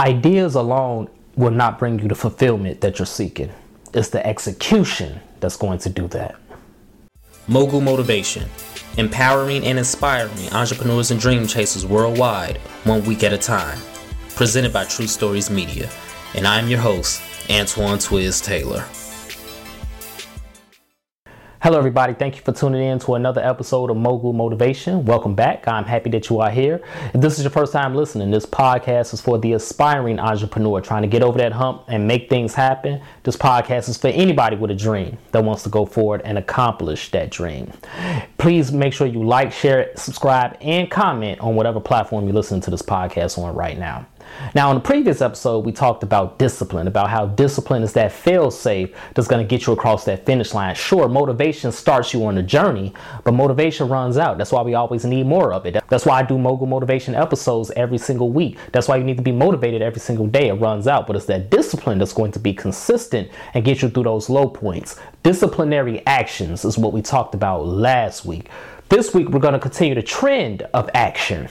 Ideas alone will not bring you the fulfillment that you're seeking. It's the execution that's going to do that. Mogul Motivation, empowering and inspiring entrepreneurs and dream chasers worldwide, one week at a time. Presented by True Stories Media. And I'm your host, Antoine Twiz Taylor. Hello, everybody. Thank you for tuning in to another episode of Mogul Motivation. Welcome back. I'm happy that you are here. If this is your first time listening, this podcast is for the aspiring entrepreneur trying to get over that hump and make things happen. This podcast is for anybody with a dream that wants to go forward and accomplish that dream. Please make sure you like, share, subscribe, and comment on whatever platform you're listening to this podcast on right now. Now, in the previous episode, we talked about discipline, about how discipline is that fail safe that's going to get you across that finish line. Sure, motivation starts you on the journey, but motivation runs out. That's why we always need more of it. That's why I do mogul motivation episodes every single week. That's why you need to be motivated every single day. It runs out, but it's that discipline that's going to be consistent and get you through those low points. Disciplinary actions is what we talked about last week. This week, we're going to continue the trend of action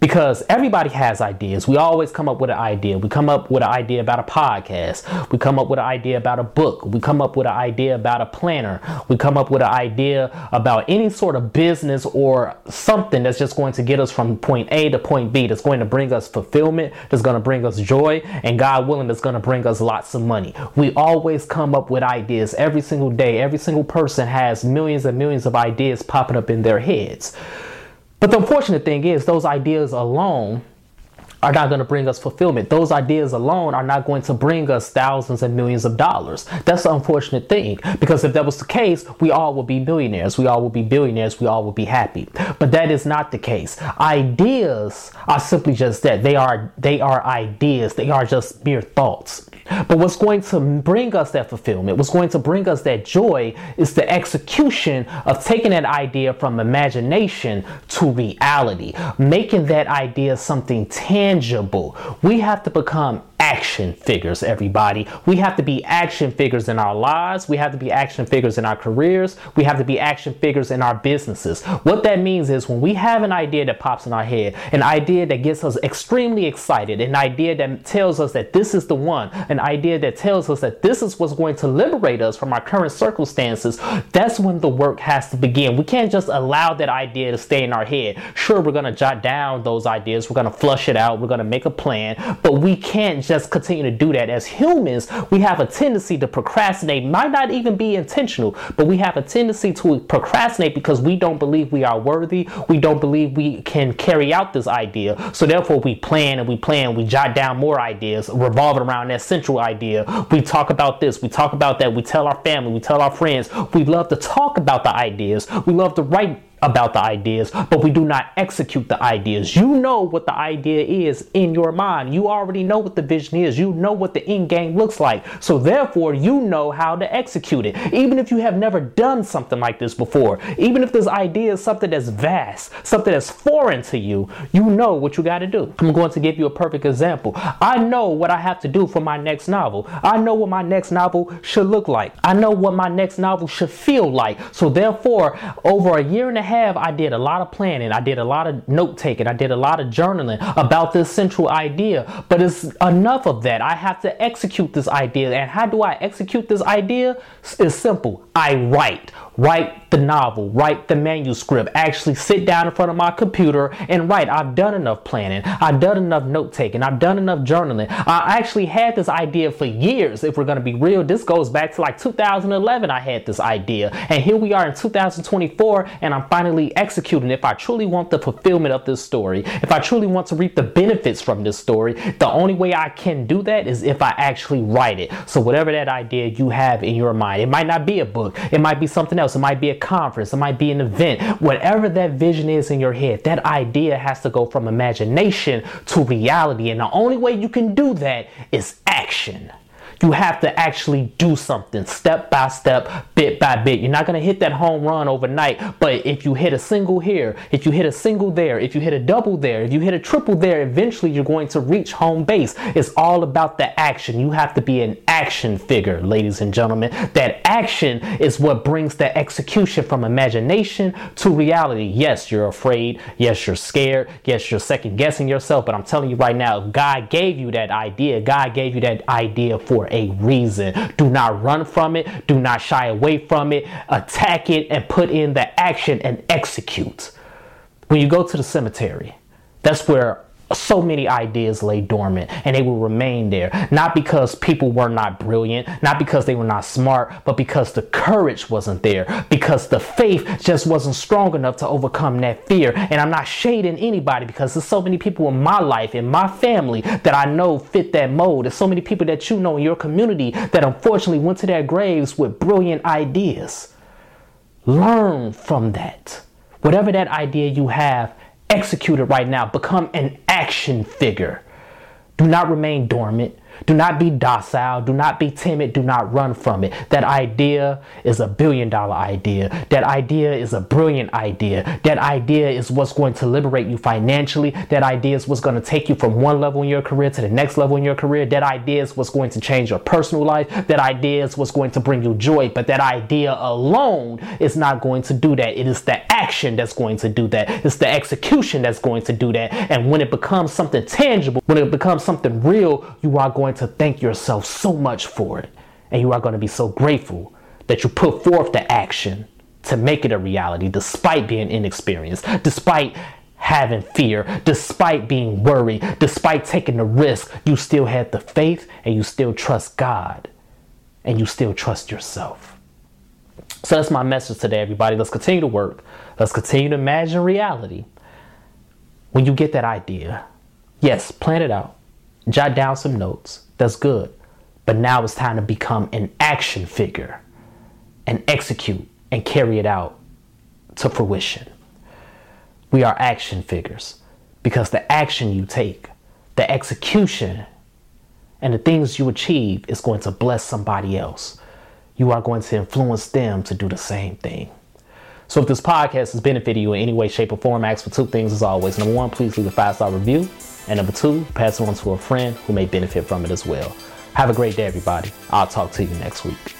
because everybody has ideas. We always come up with an idea. We come up with an idea about a podcast. We come up with an idea about a book. We come up with an idea about a planner. We come up with an idea about any sort of business or something that's just going to get us from point A to point B, that's going to bring us fulfillment, that's going to bring us joy, and God willing, that's going to bring us lots of money. We always come up with ideas every single day. Every single person has millions and millions of ideas popping up in their heads. But the unfortunate thing is, those ideas alone are not going to bring us fulfillment. Those ideas alone are not going to bring us thousands and millions of dollars. That's the unfortunate thing because if that was the case, we all would be millionaires, we all would be billionaires, we all would be happy. But that is not the case. Ideas are simply just that. They are they are ideas. They are just mere thoughts. But what's going to bring us that fulfillment, what's going to bring us that joy is the execution of taking that idea from imagination to reality, making that idea something tangible. We have to become action figures, everybody. We have to be action figures in our lives. We have to be action figures in our careers. We have to be action figures in our businesses. What that means is when we have an idea that pops in our head, an idea that gets us extremely excited, an idea that tells us that this is the one, an idea that tells us that this is what's going to liberate us from our current circumstances, that's when the work has to begin. We can't just allow that idea to stay in our head. Sure, we're going to jot down those ideas, we're going to flush it out, we're going to make a plan, but we can't just continue to do that. As humans, we have a tendency to procrastinate, might not even be intentional, but we have a tendency to procrastinate because we don't believe we are worthy. We don't believe we can carry out this idea. So therefore, we plan and we plan, we jot down more ideas revolving around that central idea. We talk about this, we talk about that, we tell our family, we tell our friends. We love to talk about the ideas. We love to write about the ideas, but we do not execute the ideas. You know what the idea is in your mind. You already know what the vision is. You know what the end game looks like. So therefore, you know how to execute it. Even if you have never done something like this before, even if this idea is something that's vast, something that's foreign to you, you know what you got to do. I'm going to give you a perfect example. I know what I have to do for my next novel. I know what my next novel should look like. I know what my next novel should feel like. So therefore, over a year and a have, I did a lot of planning, I did a lot of note taking, I did a lot of journaling about this central idea. But it's enough of that. I have to execute this idea. And how do I execute this idea? It's simple. I write write the novel, write the manuscript, actually sit down in front of my computer and write. I've done enough planning, I've done enough note taking, I've done enough journaling. I actually had this idea for years, if we're to be real. This goes back to like 2011, I had this idea. And here we are in 2024, and I'm finally executing. If I truly want the fulfillment of this story, if I truly want to reap the benefits from this story, the only way I can do that is if I actually write it. So, whatever that idea you have in your mind, it might not be a book, it might be something else else. It might be a conference, it might be an event. Whatever that vision is in your head, that idea has to go from imagination to reality. And the only way you can do that is action. You have to actually do something step by step, bit by bit. You're not going to hit that home run overnight, but if you hit a single here, if you hit a single there, if you hit a double there, if you hit a triple there, eventually you're going to reach home base. It's all about the action. You have to be an action figure, ladies and gentlemen. That action is what brings the execution from imagination to reality. Yes, you're afraid. Yes, you're scared. Yes, you're second guessing yourself, but I'm telling you right now, God gave you that idea, God gave you that idea for a reason. Do not run from it. Do not shy away from it. Attack it and put in the action and execute. When you go to the cemetery, that's where so many ideas lay dormant and they will remain there. Not because people were not brilliant, not because they were not smart, but because the courage wasn't there, because the faith just wasn't strong enough to overcome that fear. And I'm not shading anybody because there's so many people in my life, in my family, that I know fit that mold. There's so many people that you know in your community that unfortunately went to their graves with brilliant ideas. Learn from that. Whatever that idea you have, execute it right now. Become an action figure. Do not remain dormant. Do not be docile. Do not be timid. Do not run from it. That idea is a billion dollar idea. That idea is a brilliant idea. That idea is what's going to liberate you financially. That idea is what's going to take you from one level in your career to the next level in your career. That idea is what's going to change your personal life. That idea is what's going to bring you joy. But that idea alone is not going to do that. It is the action that's going to do that. It's the execution that's going to do that. And when it becomes something tangible, when it becomes something real, you are going to thank yourself so much for it. And you are going to be so grateful that you put forth the action to make it a reality despite being inexperienced, despite having fear, despite being worried, despite taking the risk. You still had the faith and you still trust God and you still trust yourself. So that's my message today, everybody. Let's continue to work. Let's continue to imagine reality. When you get that idea, yes, plan it out, jot down some notes, that's good. But now it's time to become an action figure and execute and carry it out to fruition. We are action figures because the action you take, the execution, and the things you achieve is going to bless somebody else. You are going to influence them to do the same thing. So if this podcast has benefited you in any way, shape, or form, ask for two things as always. Number one, please leave a five star review. And number two, pass it on to a friend who may benefit from it as well. Have a great day, everybody. I'll talk to you next week.